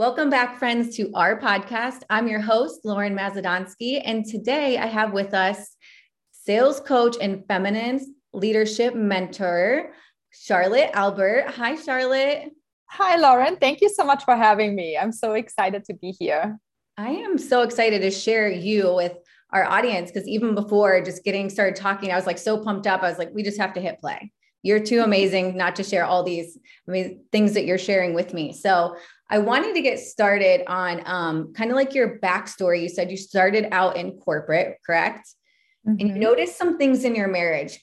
Welcome back, friends, to our podcast. I'm your host, Lauren Mazadonsky, and today I have with us sales coach and feminine leadership mentor, Charlotte Albert. Hi, Charlotte. Hi, Lauren. Thank you so much for having me. I'm so excited to be here. I am so excited to share you with our audience because even before just getting started talking, I was like so pumped up. I was like, we just have to hit play. You're too amazing not to share all these I mean, things that you're sharing with me. So I wanted to get started on um, kind of like your backstory. You said you started out in corporate, correct? Mm-hmm. And you mm-hmm. noticed some things in your marriage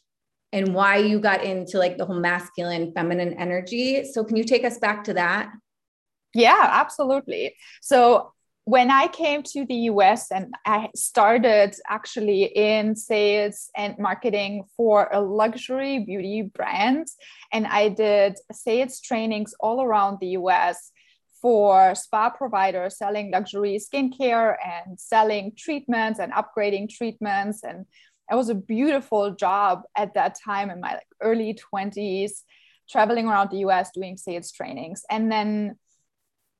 and why you got into like the whole masculine, feminine energy. So, can you take us back to that? Yeah, absolutely. So, when I came to the US and I started actually in sales and marketing for a luxury beauty brand, and I did sales trainings all around the US for spa providers selling luxury skincare and selling treatments and upgrading treatments. And it was a beautiful job at that time in my like early 20s, traveling around the US doing sales trainings. And then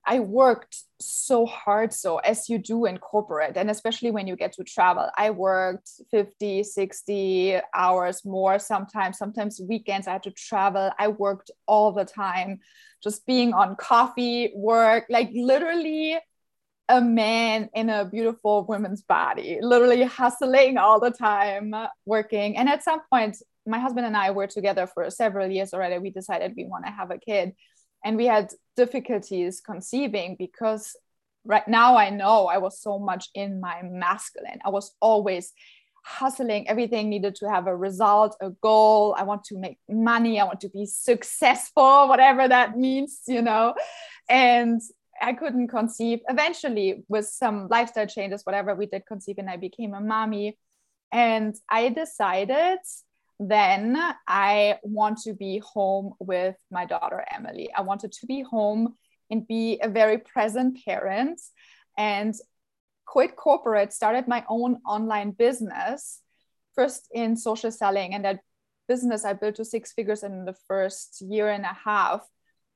I worked so hard. So, as you do in corporate, and especially when you get to travel, I worked 50, 60 hours more sometimes, sometimes weekends. I had to travel. I worked all the time, just being on coffee, work, like literally a man in a beautiful woman's body, literally hustling all the time, working. And at some point, my husband and I were together for several years already. We decided we want to have a kid and we had difficulties conceiving because right now I know I was so much in my masculine. I was always hustling. Everything needed to have a result, a goal. I want to make money. I want to be successful, whatever that means, you know. And I couldn't conceive. Eventually, with some lifestyle changes, whatever, we did conceive and I became a mommy. And I decided then I want to be home with my daughter Emily. I wanted to be home and be a very present parent and quit corporate, started my own online business, first in social selling. And that business I built to six figures in the first year and a half,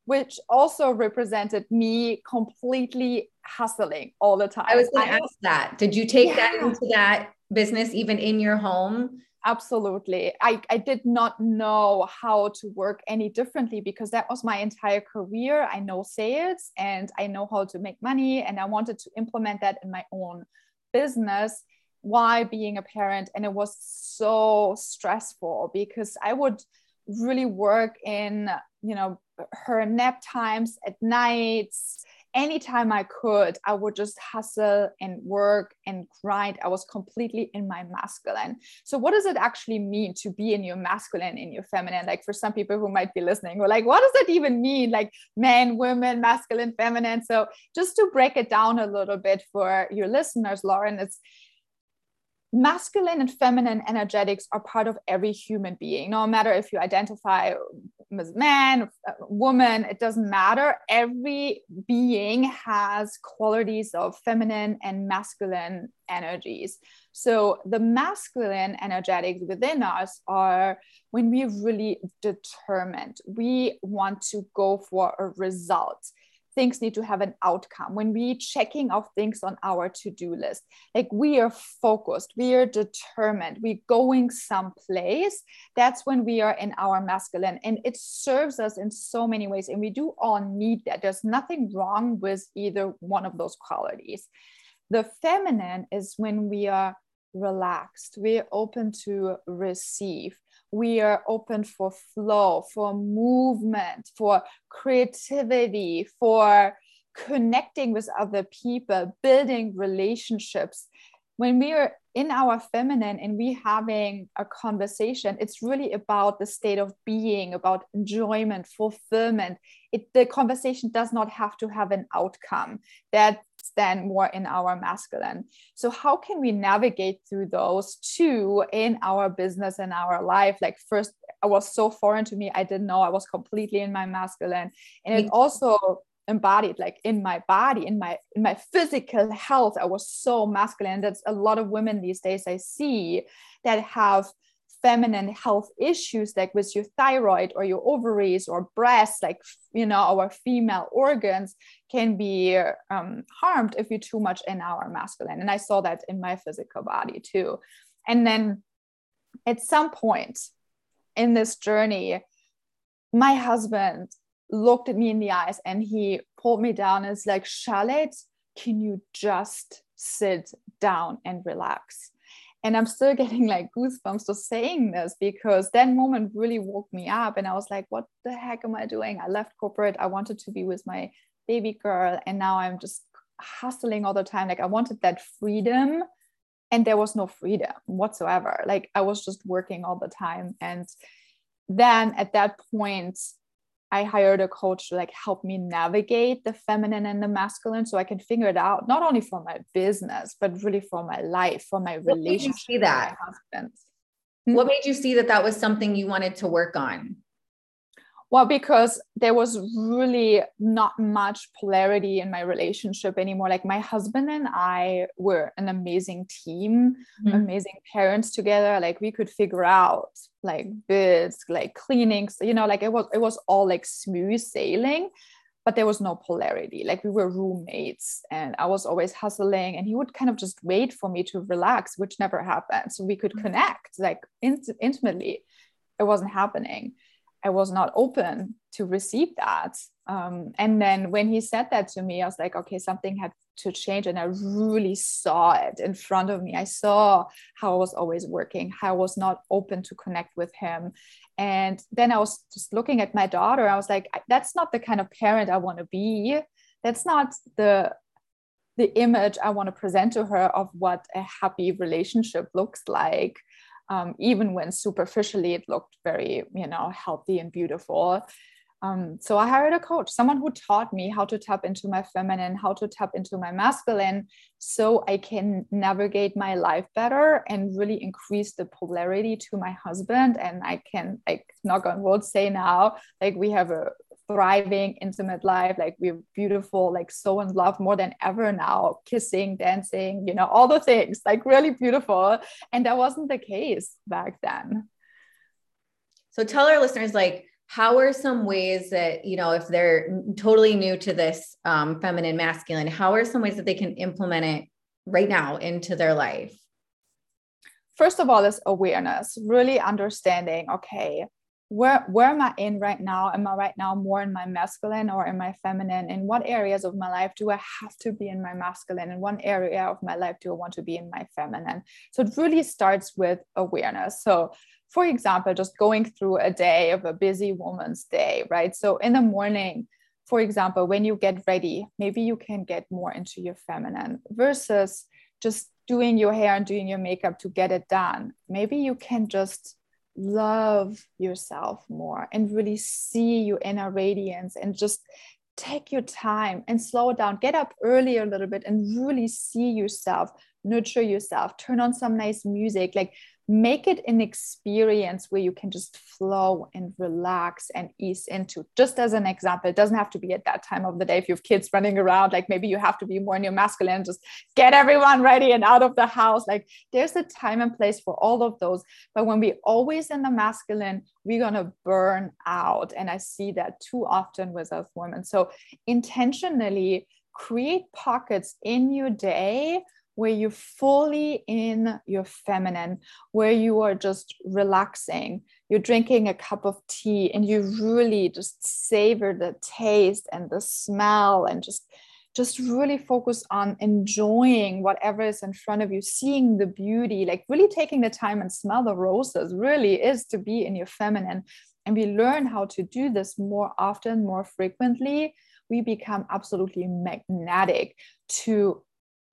which also represented me completely hustling all the time. I was going to ask that. Did you take yeah. that into that business even in your home? Absolutely. I, I did not know how to work any differently because that was my entire career. I know sales and i know how to make money and i wanted to implement that in my own business. While being a parent? And it was so stressful because i would really work in you know her nap times at nights anytime I could, I would just hustle and work and grind. I was completely in my masculine. So, what does it actually mean to be in your masculine, in your feminine? Like, for some people who might be listening, we're like, what does that even mean? Like, men, women, masculine, feminine. So, just to break it down a little bit for your listeners, Lauren, it's masculine and feminine energetics are part of every human being no matter if you identify as man uh, woman it doesn't matter. Every being has qualities of feminine and masculine energies. So the masculine energetics within us are when we're really determined we want to go for a result things need to have an outcome. When we checking off things on our to-do list like we are focused we are determined we're going someplace that's when we are in our masculine. And it serves us in so many ways and we do all need that. There's nothing wrong with either one of those qualities. The feminine is when we are relaxed we're open to receive we are open for flow, for movement, for creativity, for connecting with other people, building relationships. When we are in our feminine and we having a conversation, it's really about the state of being, about enjoyment, fulfillment. It, the conversation does not have to have an outcome. That then more in our masculine. So, how can we navigate through those two in our business and our life? Like, first, it was so foreign to me. I didn't know I was completely in my masculine. And it mm-hmm. also embodied like in my body in my in my physical health i was so masculine that's a lot of women these days i see that have feminine health issues like with your thyroid or your ovaries or breasts like you know our female organs can be um, harmed if you're too much in our masculine. And i saw that in my physical body too. And then at some point in this journey my husband looked at me in the eyes and he pulled me down and was like charlotte can you just sit down and relax and i'm still getting like goosebumps just saying this because that moment really woke me up and i was like what the heck am i doing? I left corporate. I wanted to be with my baby girl and now i'm just hustling all the time. Like i wanted that freedom and there was no freedom whatsoever. Like i was just working all the time. And then at that point I hired a coach to like help me navigate the feminine and the masculine so I can figure it out, not only for my business, but really for my life, for my what relationship see that? with my husband. What hmm? made you see that that was something you wanted to work on? Well, because there was really not much polarity in my relationship anymore. Like my husband and I were an amazing team, mm-hmm. amazing parents together. Like we could figure out like bids, like cleanings, you know, like it was it was all like smooth sailing, but there was no polarity. Like we were roommates and I was always hustling and he would kind of just wait for me to relax, which never happened. So we could mm-hmm. connect like in- intimately. It wasn't happening I was not open to receive that. Um, and then when he said that to me, I was like, okay, something had to change. And I really saw it in front of me. I saw how I was always working, how I was not open to connect with him. And then I was just looking at my daughter. I was like, that's not the kind of parent I want to be. That's not the the image I want to present to her of what a happy relationship looks like um, even when superficially it looked very, you know, healthy and beautiful. Um, so I hired a coach, someone who taught me how to tap into my feminine, how to tap into my masculine, so I can navigate my life better and really increase the polarity to my husband. And I can, like, knock on wood, say now, like we have a thriving intimate life like we're beautiful like so in love more than ever now kissing dancing you know all the things like really beautiful. And that wasn't the case back then. So tell our listeners like how are some ways that you know if they're totally new to this um, feminine masculine how are some ways that they can implement it right now into their life? First of all is awareness really understanding okay where where am I in right now? Am I right now more in my masculine or in my feminine? In what areas of my life do I have to be in my masculine? In one area of my life do I want to be in my feminine? So it really starts with awareness. So for example, just going through a day of a busy woman's day, right? So in the morning, for example, when you get ready, maybe you can get more into your feminine versus just doing your hair and doing your makeup to get it done. Maybe you can just love yourself more and really see your inner radiance and just take your time and slow down. Get up early a little bit and really see yourself nurture yourself turn on some nice music. Like make it an experience where you can just flow and relax and ease into just as an example it doesn't have to be at that time of the day if you have kids running around like maybe you have to be more in your masculine just get everyone ready and out of the house. Like there's a time and place for all of those. But when we always in the masculine we're going to burn out. And i see that too often with us women. So intentionally create pockets in your day where you're fully in your feminine, where you are just relaxing, you're drinking a cup of tea, and you really just savor the taste and the smell and just just really focus on enjoying whatever is in front of you, seeing the beauty, like really taking the time and smell the roses really is to be in your feminine. And we learn how to do this more often, more frequently. We become absolutely magnetic to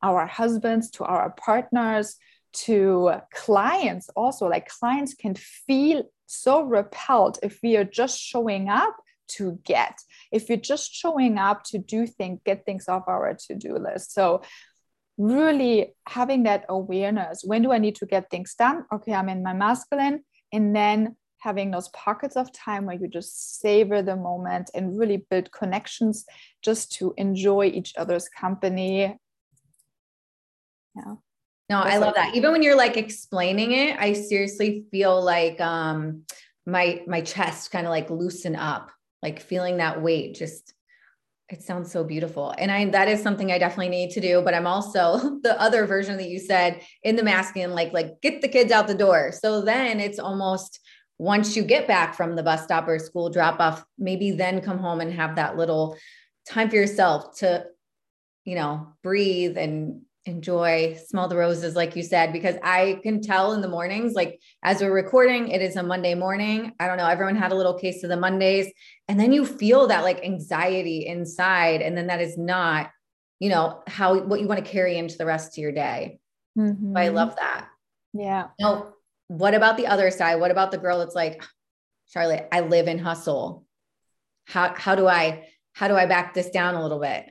our husbands, to our partners, to clients also. Like clients can feel so repelled if we are just showing up to get, if you're just showing up to do things, get things off our to do list. So, really having that awareness when do I need to get things done? Okay, I'm in my masculine. And then having those pockets of time where you just savor the moment and really build connections just to enjoy each other's company yeah No, I love that. Even when you're like explaining it, I seriously feel like um my my chest kind of like loosen up, like feeling that weight just it sounds so beautiful. And I that is something I definitely need to do, but I'm also the other version that you said in the masculine like like get the kids out the door. So then it's almost once you get back from the bus stop or school drop off, maybe then come home and have that little time for yourself to you know, breathe and enjoy, smell the roses, like you said, because I can tell in the mornings, like as we're recording, it is a Monday morning. I don't know, everyone had a little case of the Mondays. And then you feel that like anxiety inside. And then that is not, you know, how what you want to carry into the rest of your day. Mm-hmm. I love that. Yeah. Now, what about the other side? What about the girl that's like, Charlotte, I live in hustle. How how do I how do I back this down a little bit?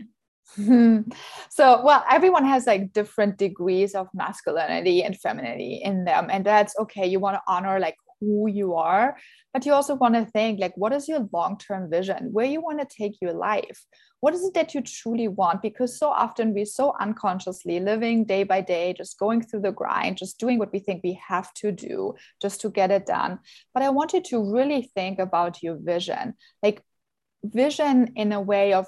so well everyone has like different degrees of masculinity and femininity in them and that's okay. You want to honor like who you are but you also want to think like what is your long-term vision? Where you want to take your life? What is it that you truly want? Because so often we're so unconsciously living day by day just going through the grind just doing what we think we have to do just to get it done. But i want you to really think about your vision. Like vision in a way of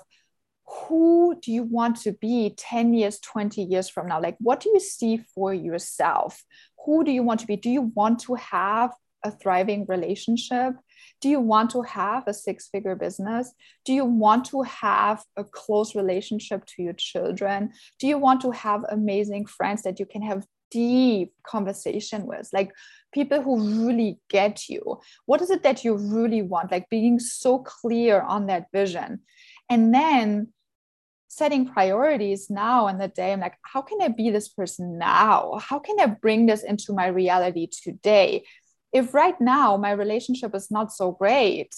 who do you want to be 10 years 20 years from now? Like what do you see for yourself? Who do you want to be? Do you want to have a thriving relationship? Do you want to have a six figure business? Do you want to have a close relationship to your children? Do you want to have amazing friends that you can have deep conversation with? Like people who really get you. What is it that you really want? Like being so clear on that vision. And then setting priorities now in the day i'm like how can i be this person now? How can i bring this into my reality today? If right now my relationship is not so great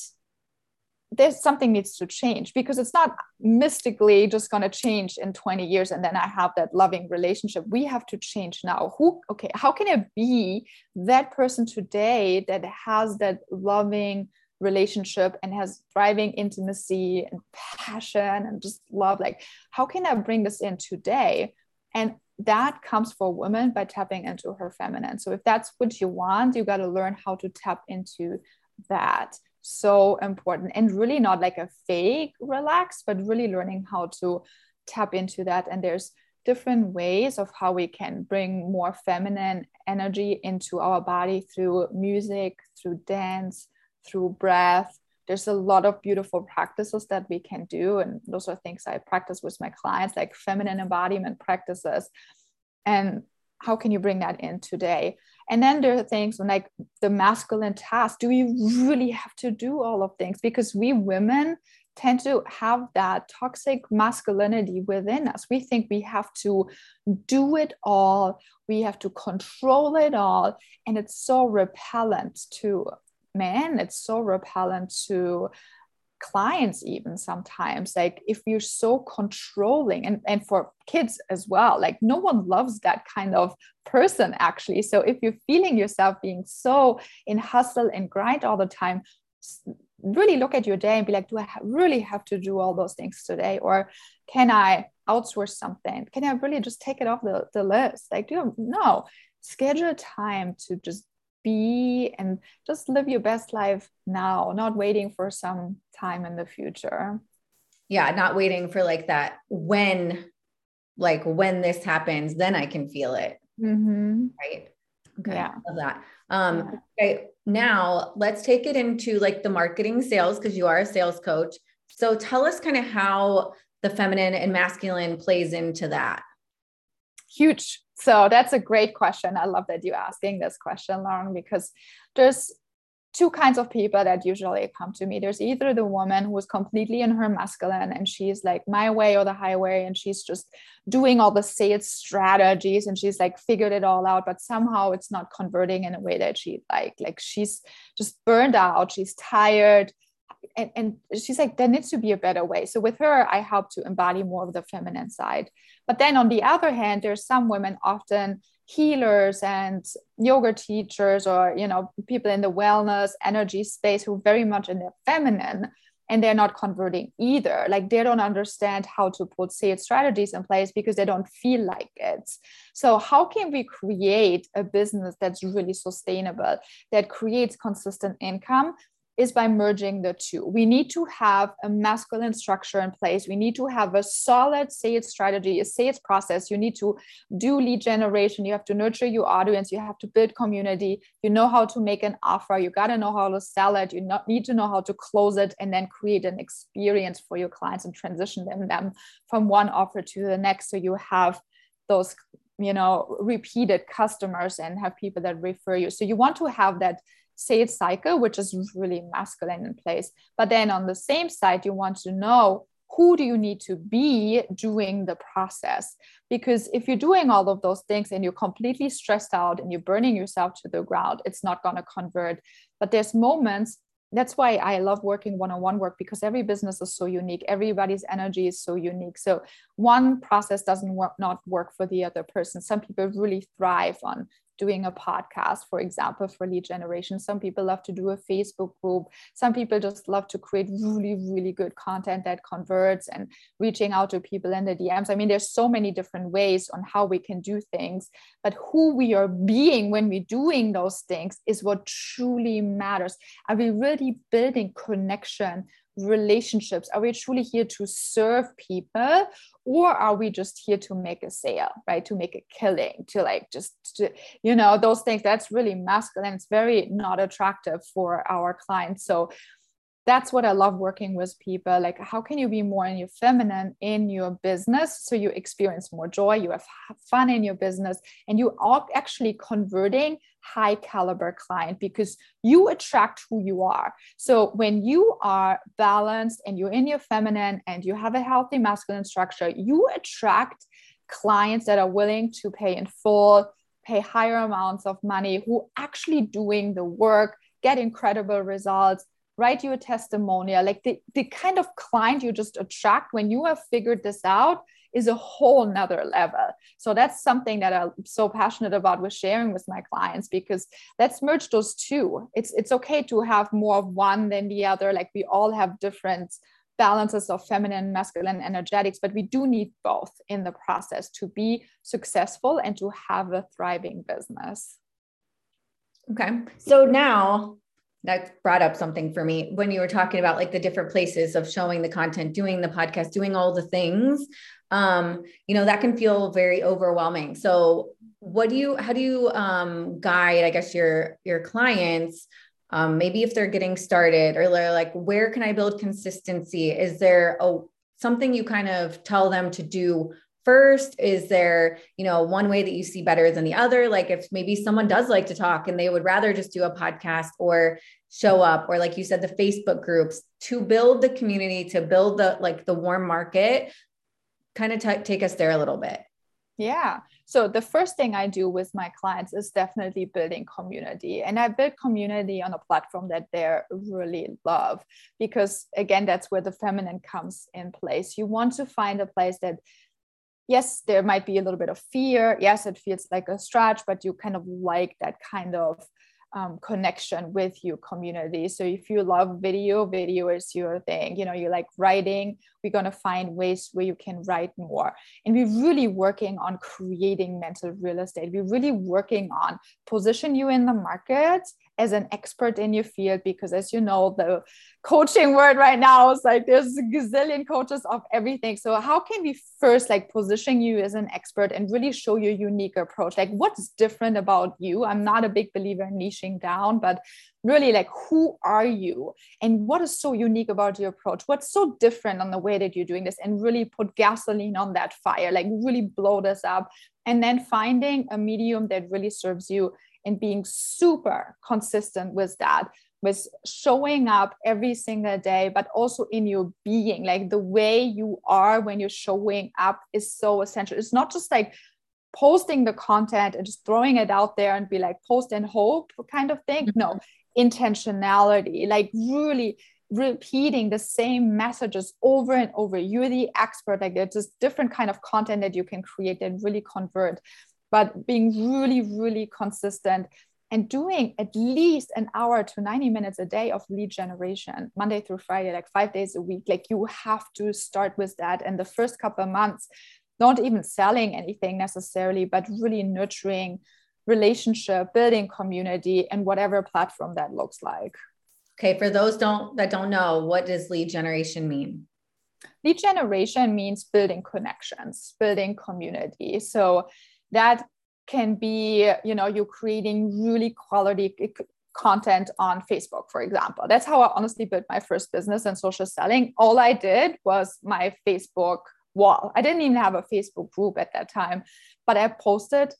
there's something needs to change because it's not mystically just going to change in 20 years and then i have that loving relationship. We have to change now. Who okay how can i be that person today that has that loving relationship and has thriving intimacy and passion and just love like how can i bring this in today? And that comes for women by tapping into her feminine. So if that's what you want you got to learn how to tap into that. So important. And really not like a fake relax but really learning how to tap into that. And there's different ways of how we can bring more feminine energy into our body through music through dance through breath. There's a lot of beautiful practices that we can do. And those are things I practice with my clients, like feminine embodiment practices. And how can you bring that in today? And then there are things like the masculine task. Do you really have to do all of things? Because we women tend to have that toxic masculinity within us. We think we have to do it all, we have to control it all. And it's so repellent to men it's so repellent to clients even sometimes. Like if you're so controlling and, and for kids as well like no one loves that kind of person actually. So if you're feeling yourself being so in hustle and grind all the time really look at your day and be like do i really have to do all those things today? Or can i outsource something? Can i really just take it off the, the list? Like do no. Schedule time to just be and just live your best life now, not waiting for some time in the future. Yeah, not waiting for like that when, like when this happens, then I can feel it. Mm-hmm. Right. Okay. Yeah. Love that. Um, okay. Now let's take it into like the marketing sales because you are a sales coach. So tell us kind of how the feminine and masculine plays into that. Huge. So that's a great question. I love that you're asking this question, Lauren, because there's two kinds of people that usually come to me. There's either the woman who is completely in her masculine and she's like my way or the highway, and she's just doing all the sales strategies and she's like figured it all out, but somehow it's not converting in a way that she like. Like she's just burned out, she's tired. And, and she's like, there needs to be a better way. So with her, I help to embody more of the feminine side. But then on the other hand, there's some women, often healers and yoga teachers, or you know, people in the wellness energy space who very much in their feminine. and they're not converting either like they don't understand how to put sales strategies in place because they don't feel like it so how can we create a business that's really sustainable that creates consistent income is by merging the two. We need to have a masculine structure in place. We need to have a solid sales strategy, a sales process. You need to do lead generation. You have to nurture your audience. You have to build community. You know how to make an offer. You got to know how to sell it. You need to know how to close it and then create an experience for your clients and transition them, them from one offer to the next. So you have those you know repeated customers and have people that refer you so you want to have that sales cycle, which is really masculine in place. But then on the same side, you want to know who do you need to be doing the process? Because if you're doing all of those things and you're completely stressed out and you're burning yourself to the ground it's not going to convert. But there's moments that's why i love working one-on-one work because every business is so unique. Everybody's energy is so unique. So one process doesn't work not work for the other person. Some people really thrive on doing a podcast, for example, for lead generation. Some people love to do a Facebook group. Some people just love to create really, really good content that converts and reaching out to people in the DMs. I mean, there's so many different ways on how we can do things, but who we are being when we're doing those things is what truly matters. Are we really building connection relationships? Are we truly here to serve people or are we just here to make a sale, right? To make a killing, to like just, to, you know, those things that's really masculine. It's very not attractive for our clients. So that's what I love working with people. Like, how can you be more in your feminine in your business so you experience more joy, you have fun in your business, and you are actually converting high caliber client because you attract who you are. So when you are balanced and you're in your feminine and you have a healthy masculine structure, you attract clients that are willing to pay in full, pay higher amounts of money, who actually doing the work, get incredible results write you a testimonial. Like the, the kind of client you just attract when you have figured this out is a whole nother level. So that's something that i'm so passionate about with sharing with my clients because let's merge those two. It's it's okay to have more of one than the other. Like we all have different balances of feminine masculine energetics but we do need both in the process to be successful and to have a thriving business. Okay. So now that brought up something for me when you were talking about like the different places of showing the content doing the podcast doing all the things um you know that can feel very overwhelming. So what do you how do you um guide i guess your your clients um maybe if they're getting started or they're like where can i build consistency? Is there a something you kind of tell them to do first? Is there you know one way that you see better than the other? Like if maybe someone does like to talk and they would rather just do a podcast or show up or like you said the facebook groups to build the community to build the like the warm market kind of t- take us there a little bit. Yeah. So the first thing i do with my clients is definitely building community. And i build community on a platform that they really love because again that's where the feminine comes in place. You want to find a place that yes, there might be a little bit of fear. Yes, it feels like a stretch, but you kind of like that kind of um, connection with your community. So if you love video, video is your thing. You know, you like writing, we're going to find ways where you can write more. And we're really working on creating mental real estate. We're really working on position you in the market as an expert in your field because as you know the coaching word right now is like there's a gazillion coaches of everything. So how can we first like position you as an expert and really show your unique approach? Like what's different about you? I'm not a big believer in niching down but really like who are you? And what is so unique about your approach? What's so different on the way that you're doing this? And really put gasoline on that fire like really blow this up. And then finding a medium that really serves you and being super consistent with that with showing up every single day but also in your being. Like the way you are when you're showing up is so essential. It's not just like posting the content and just throwing it out there and be like post and hope kind of thing. No mm-hmm. intentionality like really repeating the same messages over and over. You're the expert. Like there's just different kind of content that you can create that really convert but being really really consistent and doing at least an hour to 90 minutes a day of lead generation monday through friday like five days a week like you have to start with that. And the first couple of months not even selling anything necessarily but really nurturing relationship building community and whatever platform that looks like. Okay for those don't that don't know what does lead generation mean? Lead generation means building connections building community. So that can be you know you're creating really quality content on facebook for example. That's how i honestly built my first business and social selling. All i did was my facebook wall. I didn't even have a facebook group at that time but i posted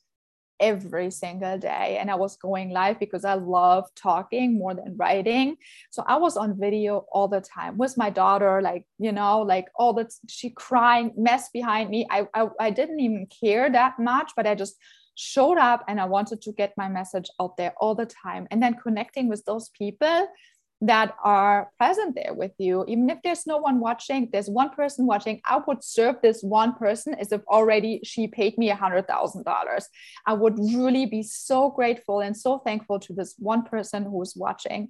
every single day and i was going live because i love talking more than writing. So i was on video all the time with my daughter like you know like all the she crying mess behind me. I, I i didn't even care that much but i just showed up and i wanted to get my message out there all the time. And then connecting with those people that are present there with you. Even if there's no one watching, there's one person watching, I would serve this one person as if already she paid me a hundred thousand dollars. I would really be so grateful and so thankful to this one person who's watching.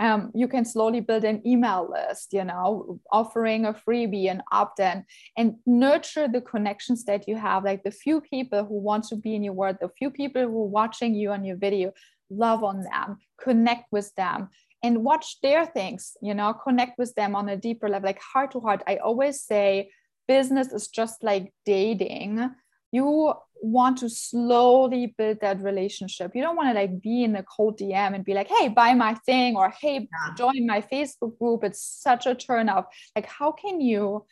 Um, you can slowly build an email list, you know, offering a freebie, an opt-in, and nurture the connections that you have. Like the few people who want to be in your world, the few people who are watching you on your video, love on them, connect with them and watch their things, you know, connect with them on a deeper level, like heart to heart. I always say business is just like dating. You want to slowly build that relationship. You don't want to like be in a cold DM and be like, hey, buy my thing or hey, join my Facebook group. It's such a turn off. Like, how can you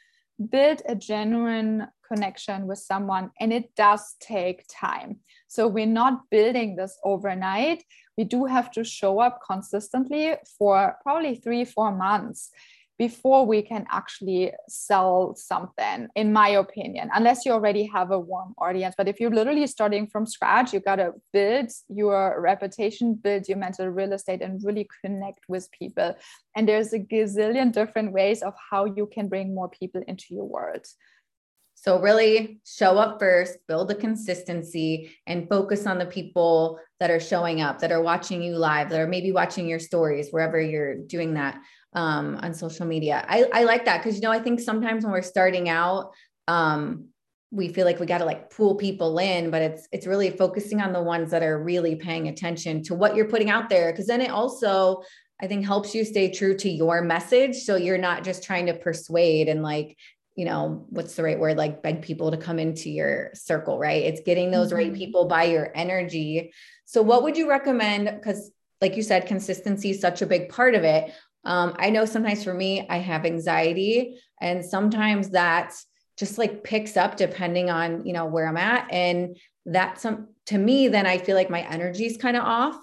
build a genuine connection with someone? And it does take time. So we're not building this overnight we do have to show up consistently for probably three, four months before we can actually sell something, in my opinion, unless you already have a warm audience. But if you're literally starting from scratch, you got to build your reputation, build your mental real estate, and really connect with people. And there's a gazillion different ways of how you can bring more people into your world. So, really show up first, build the consistency, and focus on the people that are showing up, that are watching you live, that are maybe watching your stories, wherever you're doing that um, on social media. I, I like that because, you know, I think sometimes when we're starting out, um, we feel like we got to like pull people in but it's it's really focusing on the ones that are really paying attention to what you're putting out there because then it also i think helps you stay true to your message so you're not just trying to persuade and like you know, what's the right word? Like beg people to come into your circle, right? It's getting those mm-hmm. right people by your energy. So, what would you recommend? Because, like you said, consistency is such a big part of it. Um, I know sometimes for me, I have anxiety, and sometimes that just like picks up depending on you know where I'm at, and that's some to me. Then I feel like my energy is kind of off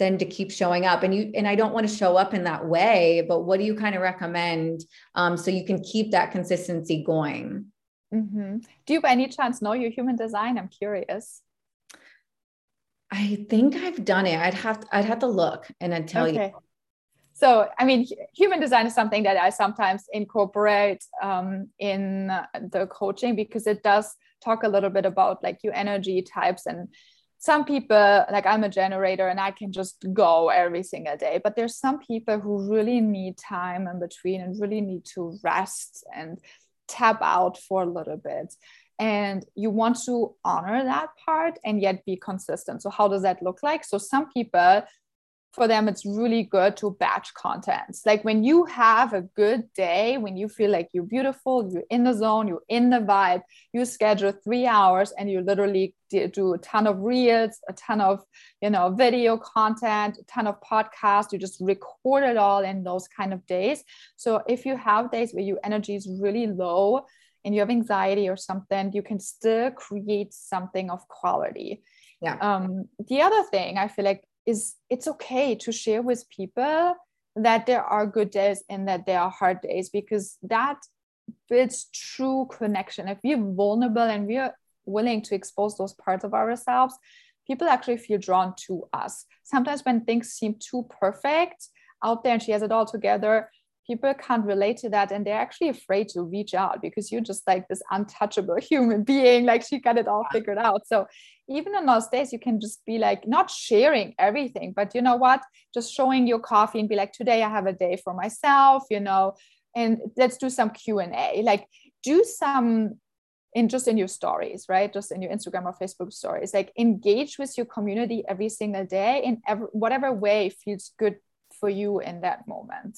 than to keep showing up. And you and i don't want to show up in that way but what do you kind of recommend um, so you can keep that consistency going? Mm-hmm. do you by any chance know your human design? I'm curious. I think i've done it. I'd have to, i'd have to look and i'd tell okay. you so i mean human design is something that i sometimes incorporate um, in the coaching because it does talk a little bit about like your energy types and some people like i'm a generator and i can just go every single day but there's some people who really need time in between and really need to rest and tap out for a little bit. And you want to honor that part and yet be consistent. So how does that look like? So some people for them it's really good to batch contents like when you have a good day when you feel like you're beautiful you're in the zone you're in the vibe you schedule three hours and you literally do a ton of reels a ton of you know video content a ton of podcasts you just record it all in those kind of days. So if you have days where your energy is really low and you have anxiety or something you can still create something of quality. Yeah. Um the other thing i feel like is it's okay to share with people that there are good days and that there are hard days because that builds true connection. If we're vulnerable and we're willing to expose those parts of ourselves, people actually feel drawn to us. Sometimes when things seem too perfect out there and she has it all together, people can't relate to that and they're actually afraid to reach out because you're just like this untouchable human being like she got it all figured out. So even in those days you can just be like not sharing everything but you know what? Just showing your coffee and be like today i have a day for myself you know and let's do some q&a like do some in just in your stories right? Just in your instagram or facebook stories. Like engage with your community every single day in every, whatever way feels good for you in that moment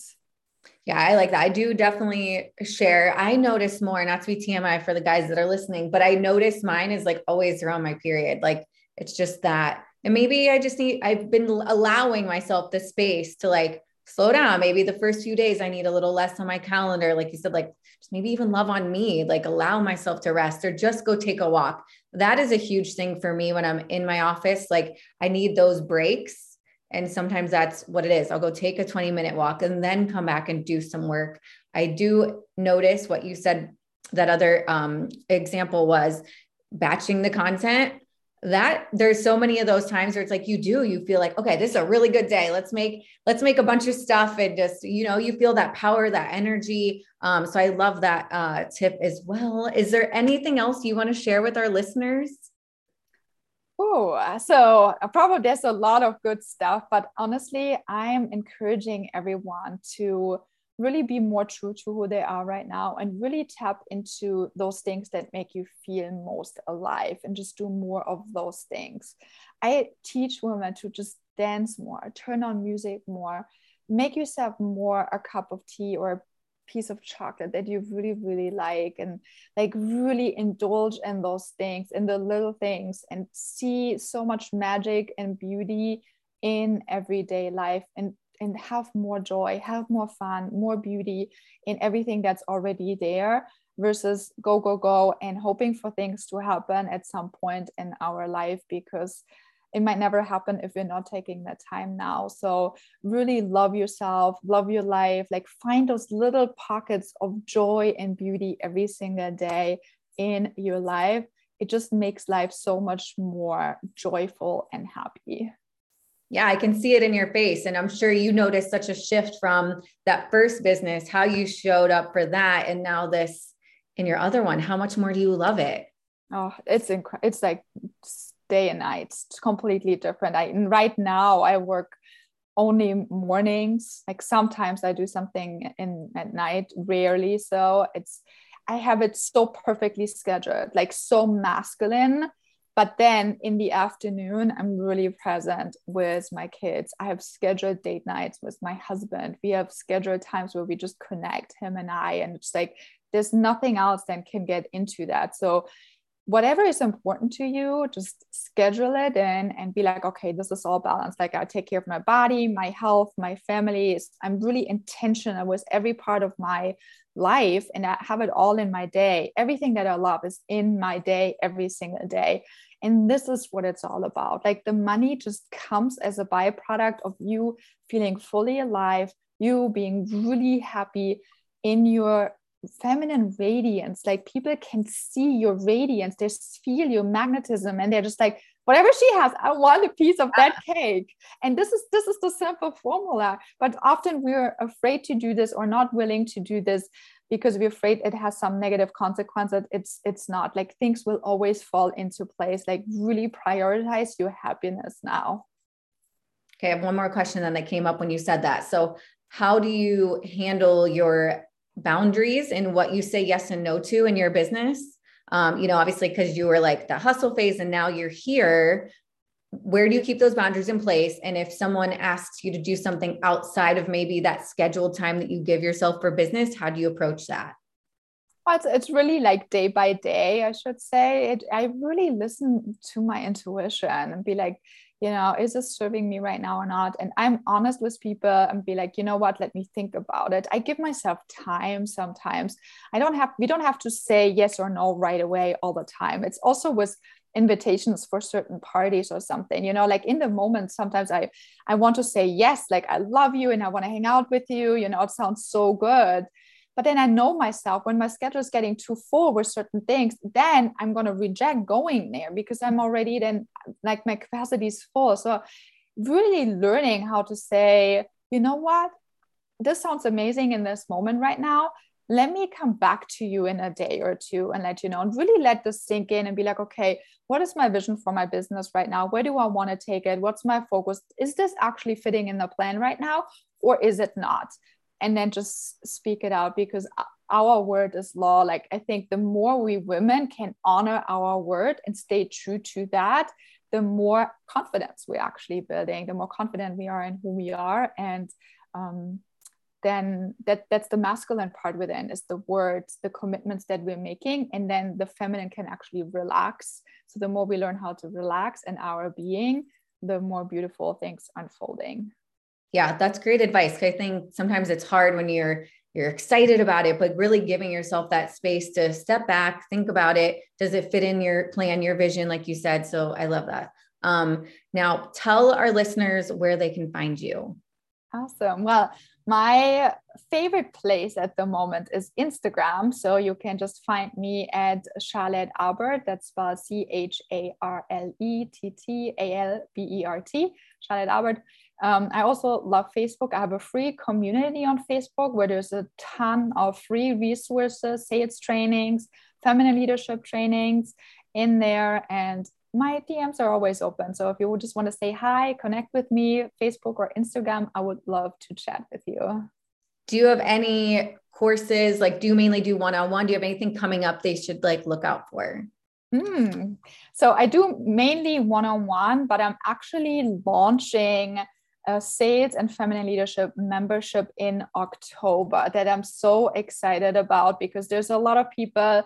yeah, I like that. I do definitely share. I notice more, not to be TMI for the guys that are listening, but I notice mine is like always around my period. Like it's just that. And maybe I just need, I've been allowing myself the space to like slow down. Maybe the first few days I need a little less on my calendar. Like you said, like just maybe even love on me, like allow myself to rest or just go take a walk. That is a huge thing for me when I'm in my office. Like I need those breaks and sometimes that's what it is. I'll go take a 20 minute walk and then come back and do some work. I do notice what you said. That other um, example was batching the content that there's so many of those times where it's like you do you feel like okay this is a really good day let's make let's make a bunch of stuff and just you know you feel that power that energy um, so i love that uh, tip as well is there anything else you want to share with our listeners Oh, so uh, probably there's a lot of good stuff, but honestly, I'm encouraging everyone to really be more true to who they are right now and really tap into those things that make you feel most alive and just do more of those things. I teach women to just dance more, turn on music more, make yourself more a cup of tea or a piece of chocolate that you really really like and like really indulge in those things in the little things and see so much magic and beauty in everyday life and and have more joy have more fun more beauty in everything that's already there versus go go go and hoping for things to happen at some point in our life because it might never happen if you're not taking that time now. So really love yourself, love your life, like find those little pockets of joy and beauty every single day in your life. It just makes life so much more joyful and happy. Yeah, I can see it in your face. And I'm sure you noticed such a shift from that first business, how you showed up for that. And now this in your other one. How much more do you love it? Oh, it's incredible. It's like day and night. It's completely different. I right now I work only mornings. Like sometimes I do something in at night, rarely. So it's I have it so perfectly scheduled, like so masculine. But then in the afternoon, I'm really present with my kids. I have scheduled date nights with my husband. We have scheduled times where we just connect, him and I. And it's like there's nothing else that can get into that. So whatever is important to you, just schedule it in and be like, okay, this is all balanced. Like I take care of my body, my health, my family. I'm really intentional with every part of my life and I have it all in my day. Everything that I love is in my day every single day. And this is what it's all about. Like the money just comes as a byproduct of you feeling fully alive, you being really happy in your feminine radiance like people can see your radiance they feel your magnetism and they're just like whatever she has i want a piece of that ah. cake. And this is this is the simple formula but often we're afraid to do this or not willing to do this because we're afraid it has some negative consequences. It's it's not. Like things will always fall into place. Like really prioritize your happiness now. Okay i have one more question then that came up when you said that. So how do you handle your boundaries in what you say yes and no to in your business. Um, you know obviously because you were like the hustle phase and now you're here where do you keep those boundaries in place? And if someone asks you to do something outside of maybe that scheduled time that you give yourself for business how do you approach that? Well, it's, it's really like day by day i should say. It, i really listen to my intuition and be like you know is this serving me right now or not? And i'm honest with people and be like you know what? Let me think about it. I give myself time sometimes. I don't have we don't have to say yes or no right away all the time. It's also with invitations for certain parties or something you know like in the moment sometimes i i want to say yes like i love you and i want to hang out with you. You know it sounds so good but then I know myself when my schedule is getting too full with certain things, then I'm going to reject going there because I'm already then like my capacity is full. So really learning how to say, you know what? this sounds amazing in this moment right now. Let me come back to you in a day or two and let you know. And really let this sink in and be like okay what is my vision for my business right now? Where do i want to take it? What's my focus? Is this actually fitting in the plan right now or is it not and then just speak it out because our word is law. Like i think the more we women can honor our word and stay true to that the more confidence we're actually building the more confident we are in who we are. And um, then that that's the masculine part within is the words the commitments that we're making. And then the feminine can actually relax. So the more we learn how to relax in our being the more beautiful things unfolding yeah that's great advice i think sometimes it's hard when you're you're excited about it but really giving yourself that space to step back think about it does it fit in your plan your vision like you said so i love that um, now tell our listeners where they can find you awesome well my favorite place at the moment is Instagram. So you can just find me at Charlotte Albert. That's spelled C H A R L E T T A L B E R T, Charlotte Albert. Um, I also love Facebook. I have a free community on Facebook where there's a ton of free resources, sales trainings, feminine leadership trainings in there. And my DMs are always open. So if you just want to say hi, connect with me, Facebook or Instagram, I would love to chat with you. Do you have any courses? Like, do you mainly do one on one? Do you have anything coming up they should like look out for? Mm. So I do mainly one on one, but I'm actually launching a sales and feminine leadership membership in October that I'm so excited about because there's a lot of people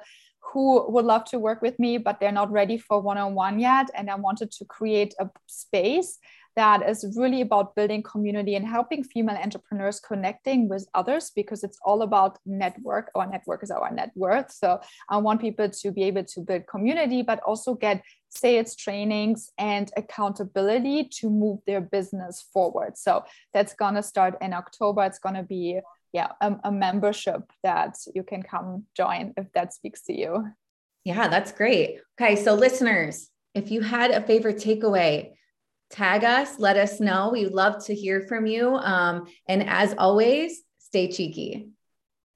who would love to work with me, but they're not ready for one on one yet. And I wanted to create a space that is really about building community and helping female entrepreneurs connecting with others because it's all about network. Our network is our net worth. So I want people to be able to build community, but also get sales trainings and accountability to move their business forward. So that's going to start in October. It's going to be yeah a, a membership that you can come join if that speaks to you yeah that's great okay so listeners if you had a favorite takeaway tag us let us know. We love to hear from you. Um, and as always stay cheeky